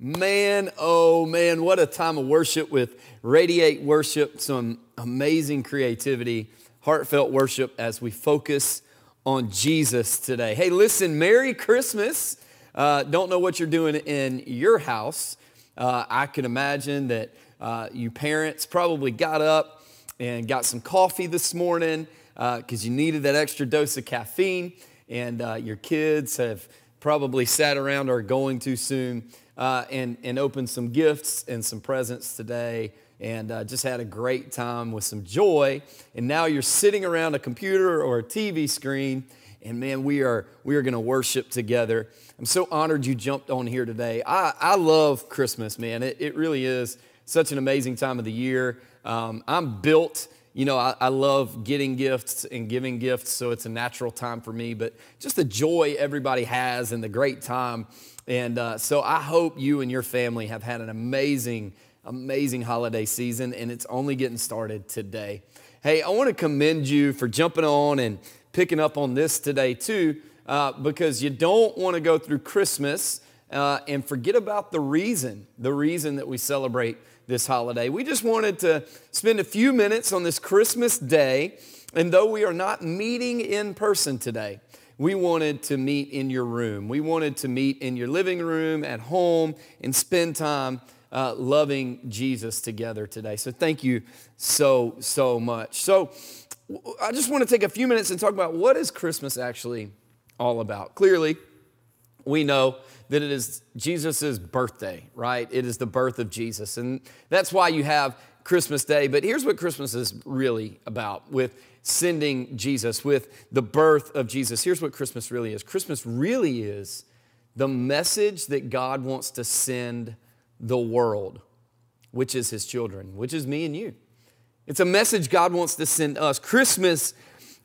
Man, oh man, what a time of worship with Radiate Worship. Some amazing creativity, heartfelt worship as we focus on Jesus today. Hey, listen, Merry Christmas. Uh, don't know what you're doing in your house. Uh, I can imagine that uh, you parents probably got up and got some coffee this morning because uh, you needed that extra dose of caffeine, and uh, your kids have probably sat around or are going to soon uh, and, and opened some gifts and some presents today and uh, just had a great time with some joy. And now you're sitting around a computer or a TV screen, and man, we are, we are going to worship together. I'm so honored you jumped on here today. I, I love Christmas, man. It, it really is such an amazing time of the year. Um, I'm built you know, I, I, love getting gifts and giving gifts, so it's a natural time for me. But just the joy everybody has and the great time and uh, so I hope you and your family have had an amazing, amazing holiday season, and it's only getting started today. Hey, I want to commend you for jumping on and picking up on this today, too, uh, because you don't want to go through Christmas uh, and forget about the reason, the reason that we celebrate this holiday. We just wanted to spend a few minutes on this Christmas day, and though we are not meeting in person today, we wanted to meet in your room. We wanted to meet in your living room, at home, and spend time uh, loving Jesus together today. So thank you so, so much. So I just want to take a few minutes and talk about what is Christmas actually all about. Clearly, we know that it is Jesus' birthday, right? It is the birth of Jesus. And that's why you have Christmas Day. But here's what Christmas is really about with sending Jesus, with the birth of Jesus. Here's what Christmas really is Christmas really is the message that God wants to send the world, which is His children, which is me and you. It's a message God wants to send us. Christmas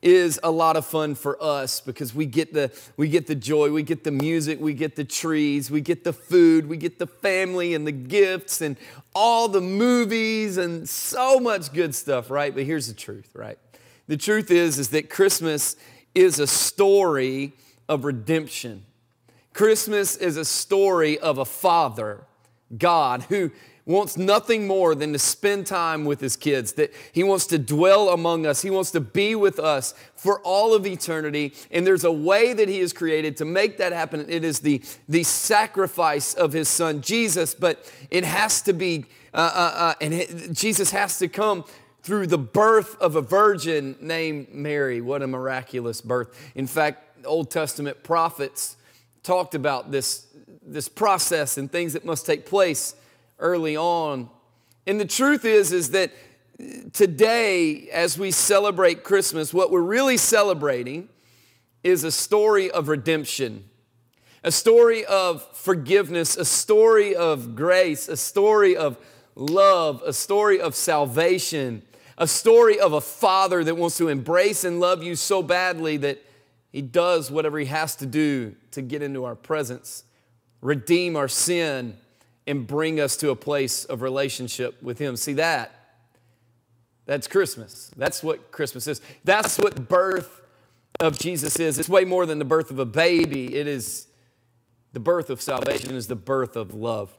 is a lot of fun for us because we get the we get the joy, we get the music, we get the trees, we get the food, we get the family and the gifts and all the movies and so much good stuff, right? But here's the truth, right? The truth is, is that Christmas is a story of redemption. Christmas is a story of a father, God, who wants nothing more than to spend time with his kids, that he wants to dwell among us. He wants to be with us for all of eternity. And there's a way that he has created to make that happen. It is the, the sacrifice of his son, Jesus, but it has to be, uh, uh, uh, and it, Jesus has to come through the birth of a virgin named Mary. What a miraculous birth. In fact, Old Testament prophets talked about this, this process and things that must take place early on. And the truth is, is that today, as we celebrate Christmas, what we're really celebrating is a story of redemption, a story of forgiveness, a story of grace, a story of love, a story of salvation a story of a father that wants to embrace and love you so badly that he does whatever he has to do to get into our presence, redeem our sin, and bring us to a place of relationship with him. See that? That's Christmas. That's what Christmas is. That's what birth of Jesus is. It's way more than the birth of a baby. It is the birth of salvation, is the birth of love.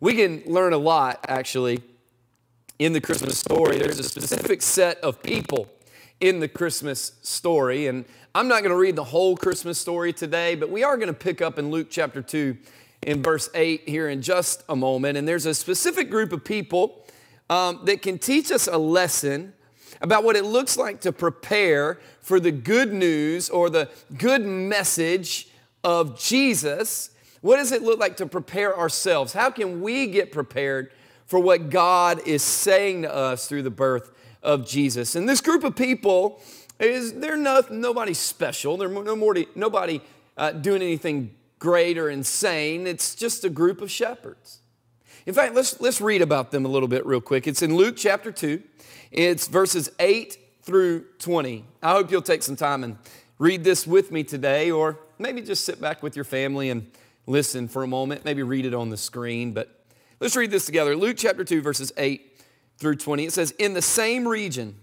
We can learn a lot, actually, in the Christmas story. There's a specific set of people in the Christmas story. And I'm not going to read the whole Christmas story today, but we are going to pick up in Luke chapter 2 in verse 8 here in just a moment. And there's a specific group of people um, that can teach us a lesson about what it looks like to prepare for the good news or the good message of Jesus. What does it look like to prepare ourselves? How can we get prepared for what God is saying to us through the birth of Jesus. And this group of people is they're not, nobody special. They're no more, nobody uh, doing anything great or insane. It's just a group of shepherds. In fact, let's, let's read about them a little bit real quick. It's in Luke chapter 2. It's verses 8 through 20. I hope you'll take some time and read this with me today, or maybe just sit back with your family and listen for a moment. Maybe read it on the screen, but Let's read this together. Luke chapter 2, verses 8 through 20. It says, In the same region,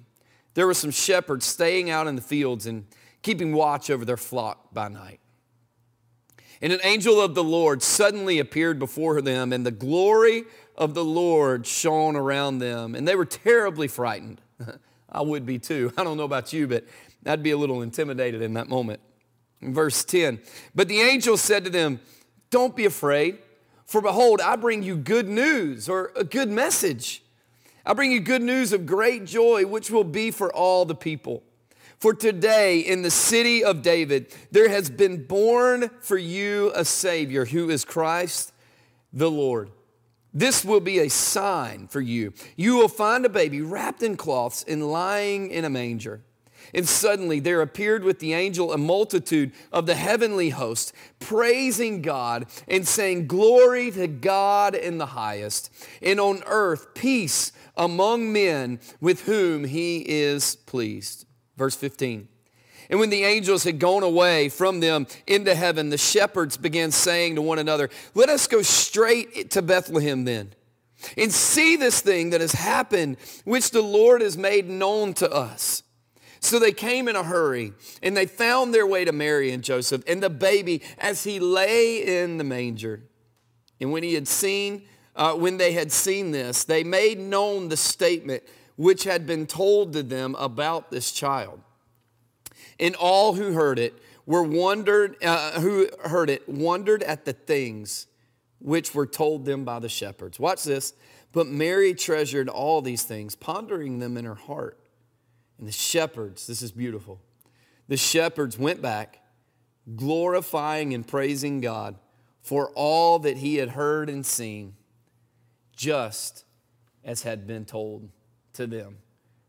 there were some shepherds staying out in the fields and keeping watch over their flock by night. And an angel of the Lord suddenly appeared before them, and the glory of the Lord shone around them, and they were terribly frightened. I would be too. I don't know about you, but I'd be a little intimidated in that moment. In verse 10, but the angel said to them, Don't be afraid, for behold, I bring you good news or a good message. I bring you good news of great joy, which will be for all the people. For today in the city of David, there has been born for you a Savior who is Christ the Lord. This will be a sign for you. You will find a baby wrapped in cloths and lying in a manger. And suddenly there appeared with the angel a multitude of the heavenly host, praising God and saying, Glory to God in the highest, and on earth peace among men with whom he is pleased. Verse 15. And when the angels had gone away from them into heaven, the shepherds began saying to one another, Let us go straight to Bethlehem then, and see this thing that has happened, which the Lord has made known to us. So they came in a hurry, and they found their way to Mary and Joseph and the baby as he lay in the manger. And when he had seen, uh, when they had seen this, they made known the statement which had been told to them about this child. And all who heard it were wondered, uh, who heard it wondered at the things which were told them by the shepherds. Watch this. But Mary treasured all these things, pondering them in her heart. And the shepherds, this is beautiful. The shepherds went back, glorifying and praising God for all that he had heard and seen, just as had been told to them.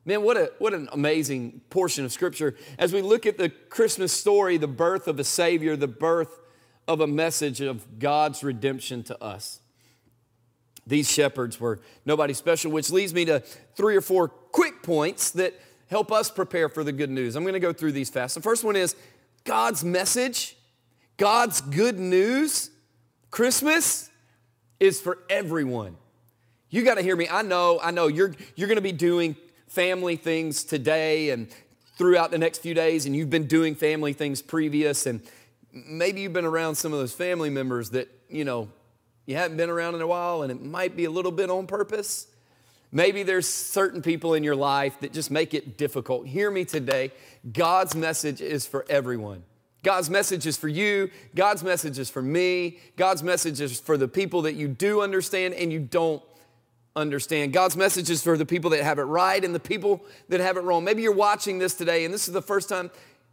Man, what, a, what an amazing portion of Scripture. As we look at the Christmas story, the birth of a Savior, the birth of a message of God's redemption to us. These shepherds were nobody special, which leads me to three or four quick points that help us prepare for the good news. I'm going to go through these fast. The first one is God's message, God's good news. Christmas is for everyone. You got to hear me. I know, I know you're, you're going to be doing family things today and throughout the next few days, and you've been doing family things previous, and maybe you've been around some of those family members that, you know, you haven't been around in a while, and it might be a little bit on purpose. Maybe there's certain people in your life that just make it difficult. Hear me today. God's message is for everyone. God's message is for you. God's message is for me. God's message is for the people that you do understand and you don't understand. God's message is for the people that have it right and the people that have it wrong. Maybe you're watching this today and this is the first time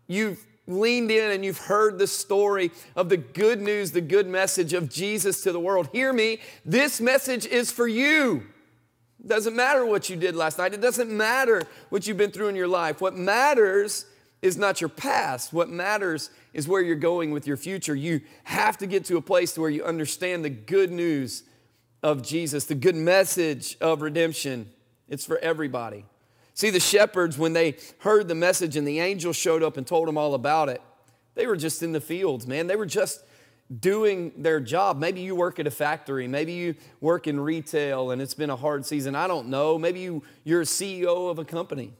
you've leaned in and you've heard the story of the good news, the good message of Jesus to the world. Hear me, this message is for you. Doesn't matter what you did last night. It doesn't matter what you've been through in your life. What matters is not your past. What matters is where you're going with your future. You have to get to a place where you understand the good news of Jesus, the good message of redemption. It's for everybody. See, the shepherds, when they heard the message and the angel showed up and told them all about it, they were just in the fields, man. They were just doing their job. Maybe you work at a factory. Maybe you work in retail and it's been a hard season. I don't know. Maybe you, you're a CEO of a company.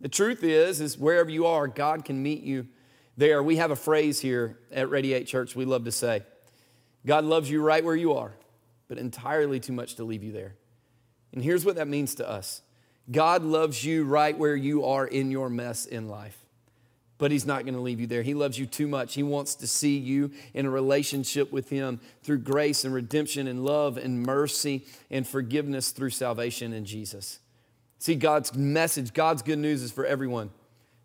The truth is, is wherever you are, God can meet you there. We have a phrase here at Radiate Church we love to say God loves you right where you are, but entirely too much to leave you there. And here's what that means to us God loves you right where you are in your mess in life but He's not going to leave you there. He loves you too much. He wants to see you in a relationship with Him through grace and redemption and love and mercy and forgiveness through salvation in Jesus. See, God's message, God's good news is for everyone.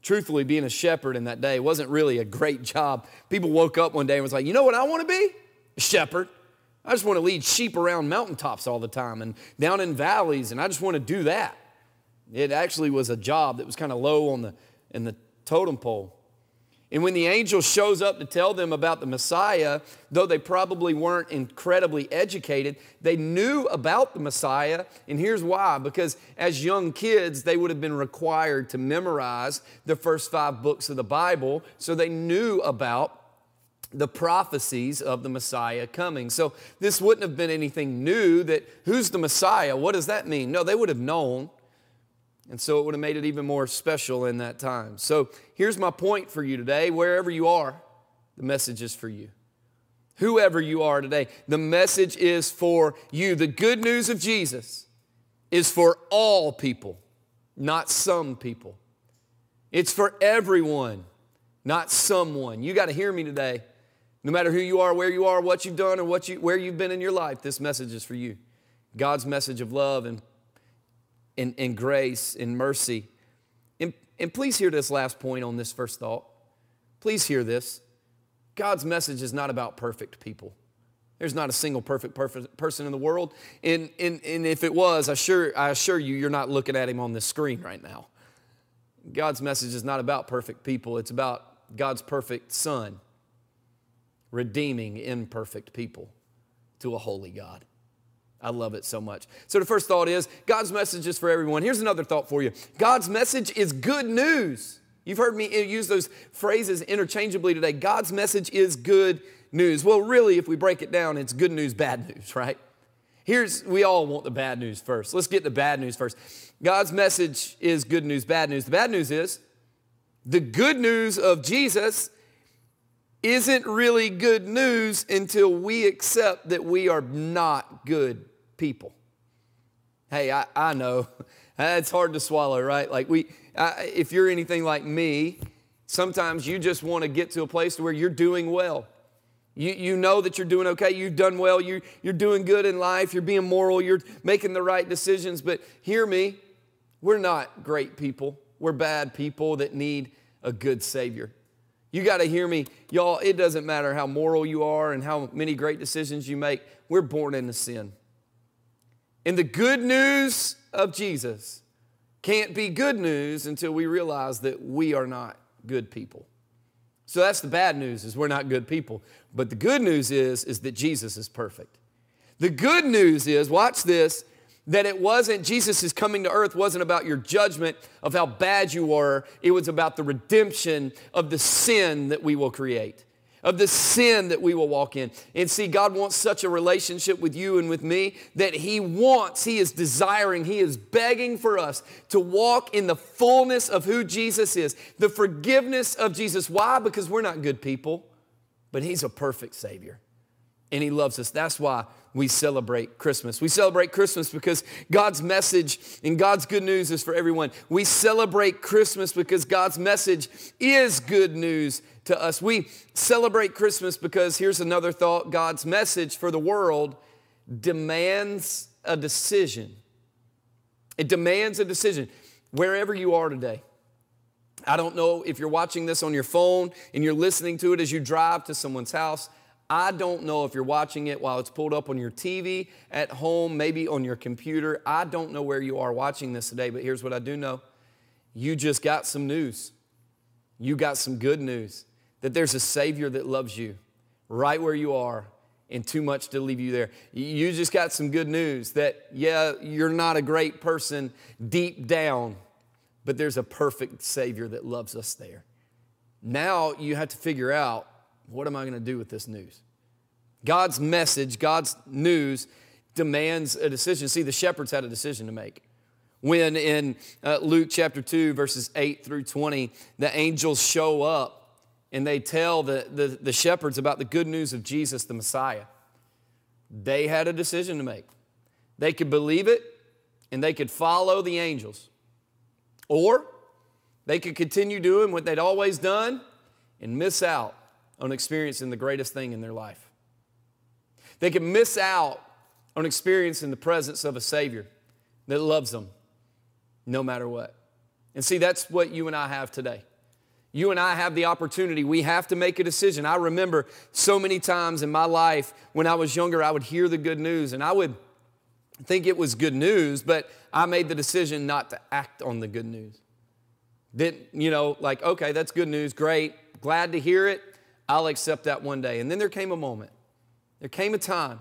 Truthfully, being a shepherd in that day wasn't really a great job. People woke up one day and was like, you know what I want to be? A shepherd. I just want to lead sheep around mountaintops all the time and down in valleys, and I just want to do that. It actually was a job that was kind of low on the, in the totem pole. And when the angel shows up to tell them about the Messiah, though they probably weren't incredibly educated, they knew about the Messiah. And here's why because as young kids, they would have been required to memorize the first five books of the Bible. So they knew about the prophecies of the Messiah coming. So this wouldn't have been anything new that who's the Messiah? What does that mean? No, they would have known. And so it would have made it even more special in that time. So here's my point for you today. Wherever you are, the message is for you. whoever you are today, the message is for you. The good news of Jesus is for all people, not some people. It's for everyone, not someone. You got to hear me today. No matter who you are, where you are, what you've done, or what you, where you've been in your life, this message is for you. God's message of love and, and, grace and mercy. And, and please hear this last point on this first thought. Please hear this. God's message is not about perfect people. There's not a single perfect, perfect person in the world. And, and, and if it was, I, sure, I assure you, you're not looking at him on this screen right now. God's message is not about perfect people, it's about God's perfect Son redeeming imperfect people to a holy God. I love it so much. So, the first thought is God's message is for everyone. Here's another thought for you God's message is good news. You've heard me use those phrases interchangeably today. God's message is good news. Well, really, if we break it down, it's good news, bad news, right? Here's, we all want the bad news first. Let's get the bad news first. God's message is good news, bad news. The bad news is the good news of Jesus isn't really good news until we accept that we are not good people. Hey, I, I know it's hard to swallow, right? Like, we, I, if you're anything like me, sometimes you just want to get to a place where you're doing well. You, you know that you're doing okay, you've done well, you, you're doing good in life, you're being moral, you're making the right decisions. But hear me, we're not great people. We're bad people that need a good Savior. You got to hear me, y'all. It doesn't matter how moral you are and how many great decisions you make, we're born into sin. And the good news of Jesus can't be good news until we realize that we are not good people. So that's the bad news is we're not good people. But the good news is is that Jesus is perfect. The good news is watch this that it wasn't Jesus' coming to earth wasn't about your judgment of how bad you were. It was about the redemption of the sin that we will create of the sin that we will walk in. And see, God wants such a relationship with you and with me that He wants, He is desiring, He is begging for us to walk in the fullness of who Jesus is, the forgiveness of Jesus. Why? Because we're not good people, but He's a perfect Savior. And He loves us. That's why we celebrate Christmas. We celebrate Christmas because God's message and God's good news is for everyone. We celebrate Christmas because God's message is good news to us. We celebrate Christmas because here's another thought God's message for the world demands a decision. It demands a decision wherever you are today. I don't know if you're watching this on your phone and you're listening to it as you drive to someone's house. I don't know if you're watching it while it's pulled up on your TV, at home, maybe on your computer. I don't know where you are watching this today, but here's what I do know. You just got some news. You got some good news that there's a Savior that loves you right where you are and too much to leave you there. You just got some good news that, yeah, you're not a great person deep down, but there's a perfect Savior that loves us there. Now you have to figure out what am I going to do with this news? God's message, God's news demands a decision. See, the shepherds had a decision to make. When in uh, Luke chapter 2, verses 8 through 20, the angels show up and they tell the, the, the shepherds about the good news of Jesus, the Messiah. They had a decision to make. They could believe it and they could follow the angels, or they could continue doing what they'd always done and miss out on experiencing the greatest thing in their life. They could miss out on experiencing the presence of a Savior that loves them no matter what. And see, that's what you and I have today. You and I have the opportunity. We have to make a decision. I remember so many times in my life when I was younger, I would hear the good news and I would think it was good news, but I made the decision not to act on the good news. That, you know, like, okay, that's good news, great, glad to hear it. I'll accept that one day. And then there came a moment, there came a time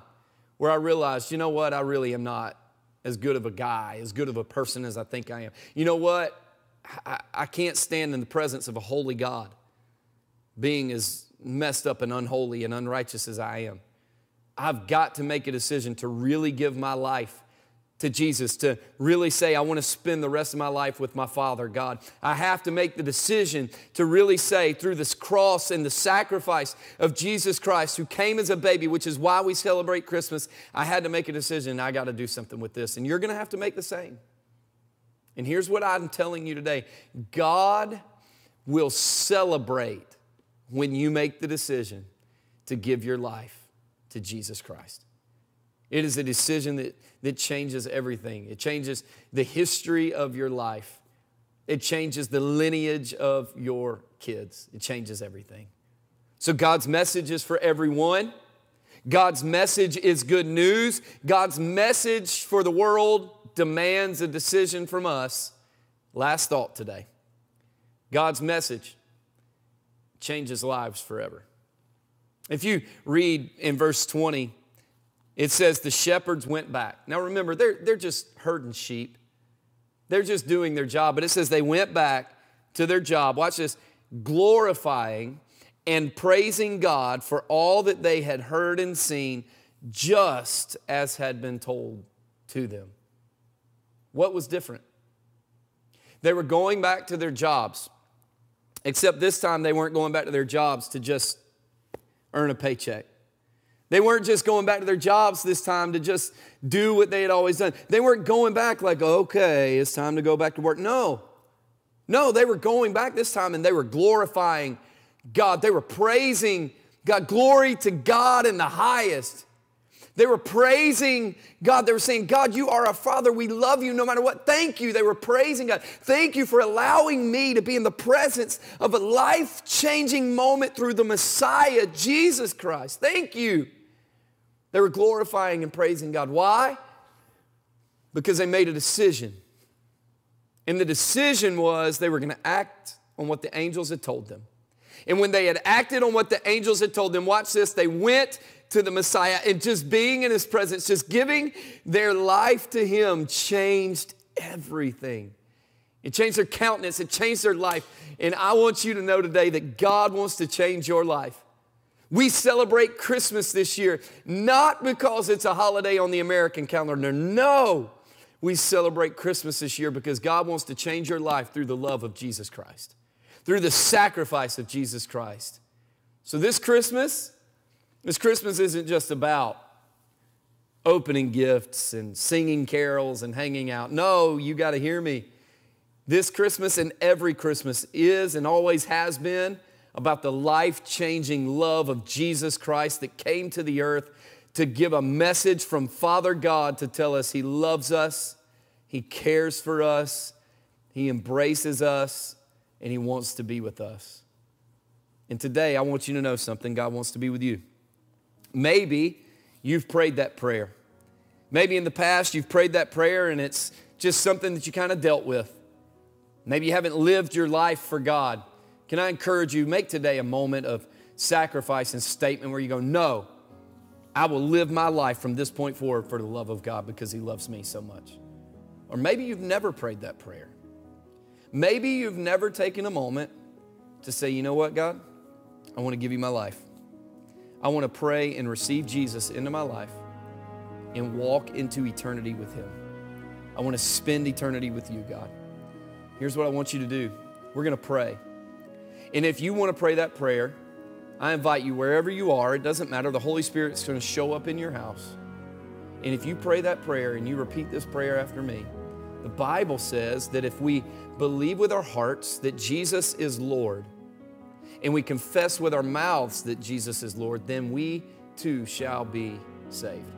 where I realized, you know what, I really am not as good of a guy, as good of a person as I think I am. You know what? I, I can't stand in the presence of a holy God being as messed up and unholy and unrighteous as I am. I've got to make a decision to really give my life to Jesus, to really say, I want to spend the rest of my life with my Father, God. I have to make the decision to really say, through this cross and the sacrifice of Jesus Christ, who came as a baby, which is why we celebrate Christmas, I had to make a decision. I got to do something with this. And you're going to have to make the same. And here's what I'm telling you today God will celebrate when you make the decision to give your life to Jesus Christ. It is a decision that, that changes everything. It changes the history of your life. It changes the lineage of your kids. It changes everything. So, God's message is for everyone. God's message is good news. God's message for the world demands a decision from us. Last thought today God's message changes lives forever. If you read in verse 20, it says the shepherds went back. Now remember, they're, they're just herding sheep, they're just doing their job. But it says they went back to their job. Watch this glorifying and praising God for all that they had heard and seen, just as had been told to them. What was different? They were going back to their jobs, except this time they weren't going back to their jobs to just earn a paycheck. They weren't just going back to their jobs this time to just do what they had always done. They weren't going back like, okay, it's time to go back to work. No. No, they were going back this time and they were glorifying God. They were praising God. Glory to God in the highest. They were praising God. They were saying, God, you are our Father. We love you no matter what. Thank you. They were praising God. Thank you for allowing me to be in the presence of a life changing moment through the Messiah, Jesus Christ. Thank you. They were glorifying and praising God. Why? Because they made a decision. And the decision was they were going to act on what the angels had told them. And when they had acted on what the angels had told them, watch this, they went to the Messiah and just being in his presence, just giving their life to him changed everything. It changed their countenance, it changed their life. And I want you to know today that God wants to change your life. We celebrate Christmas this year not because it's a holiday on the American calendar. No, we celebrate Christmas this year because God wants to change your life through the love of Jesus Christ, through the sacrifice of Jesus Christ. So, this Christmas, this Christmas isn't just about opening gifts and singing carols and hanging out. No, you got to hear me. This Christmas and every Christmas is and always has been about the life changing love of Jesus Christ that came to the earth to give a message from Father God to tell us He loves us, He cares for us, He embraces us, and He wants to be with us. And today, I want you to know something God wants to be with you. Maybe you've prayed that prayer. Maybe in the past you've prayed that prayer and it's just something that you kind of dealt with. Maybe you haven't lived your life for God. Can I encourage you, make today a moment of sacrifice and statement where you go, No, I will live my life from this point forward for the love of God because He loves me so much. Or maybe you've never prayed that prayer. Maybe you've never taken a moment to say, You know what, God? I want to give you my life. I want to pray and receive Jesus into my life and walk into eternity with Him. I want to spend eternity with you, God. Here's what I want you to do we're going to pray. And if you want to pray that prayer, I invite you wherever you are, it doesn't matter, the Holy Spirit's going to show up in your house. And if you pray that prayer and you repeat this prayer after me, the Bible says that if we believe with our hearts that Jesus is Lord and we confess with our mouths that Jesus is Lord, then we too shall be saved.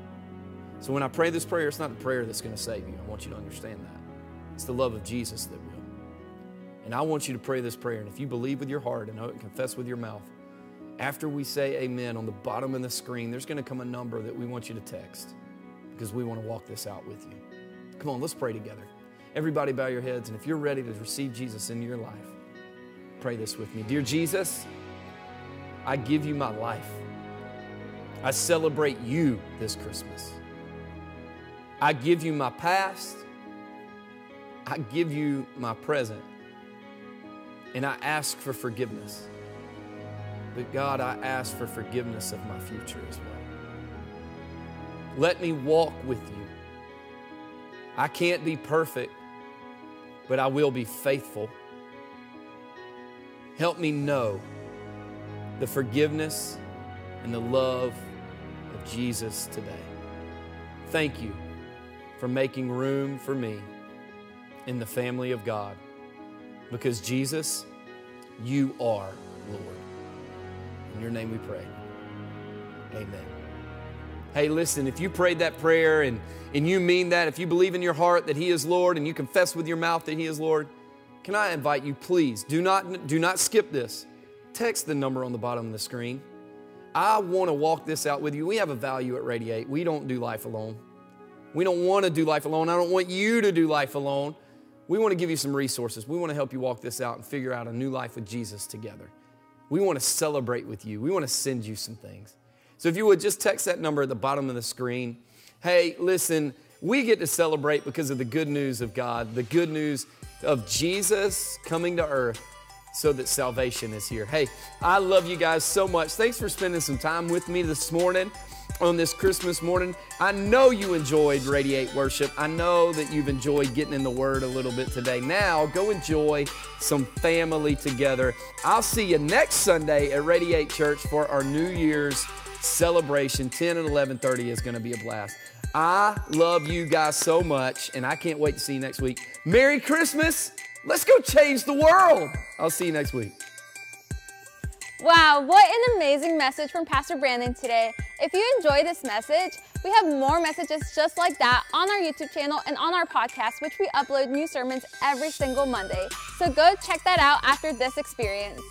So when I pray this prayer, it's not the prayer that's going to save you. I want you to understand that. It's the love of Jesus that will. And I want you to pray this prayer. And if you believe with your heart and confess with your mouth, after we say amen on the bottom of the screen, there's going to come a number that we want you to text because we want to walk this out with you. Come on, let's pray together. Everybody, bow your heads. And if you're ready to receive Jesus into your life, pray this with me. Dear Jesus, I give you my life. I celebrate you this Christmas. I give you my past. I give you my present and I ask for forgiveness. But God, I ask for forgiveness of my future as well. Let me walk with you I can't be perfect, but I will be faithful. Help me know the forgiveness and the love of Jesus today. Thank you for making room for me in the family of God because Jesus, you are Lord. In your name we pray. Amen. Hey, listen, if you prayed that prayer and, and you mean that, if you believe in your heart that He is Lord and you confess with your mouth that He is Lord, can I invite you, please, do not, do not skip this. Text the number on the bottom of the screen. I want to walk this out with you. We have a value at Radiate. We don't do life alone. We don't want to do life alone. I don't want you to do life alone. We want to give you some resources. We want to help you walk this out and figure out a new life with Jesus together. We want to celebrate with you. We want to send you some things. So if you would just text that number at the bottom of the screen. Hey, listen, we get to celebrate because of the good news of God, the good news of Jesus coming to earth so that salvation is here. Hey, I love you guys so much. Thanks for spending some time with me this morning on this Christmas morning. I know you enjoyed Radiate Worship. I know that you've enjoyed getting in the Word a little bit today. Now, go enjoy some family together. I'll see you next Sunday at Radiate Church for our New Year's celebration. 10 and 11:30 is going to be a blast. I love you guys so much, and I can't wait to see you next week. Merry Christmas! Let's go change the world. I'll see you next week. Wow, what an amazing message from Pastor Brandon today. If you enjoy this message, we have more messages just like that on our YouTube channel and on our podcast, which we upload new sermons every single Monday. So go check that out after this experience.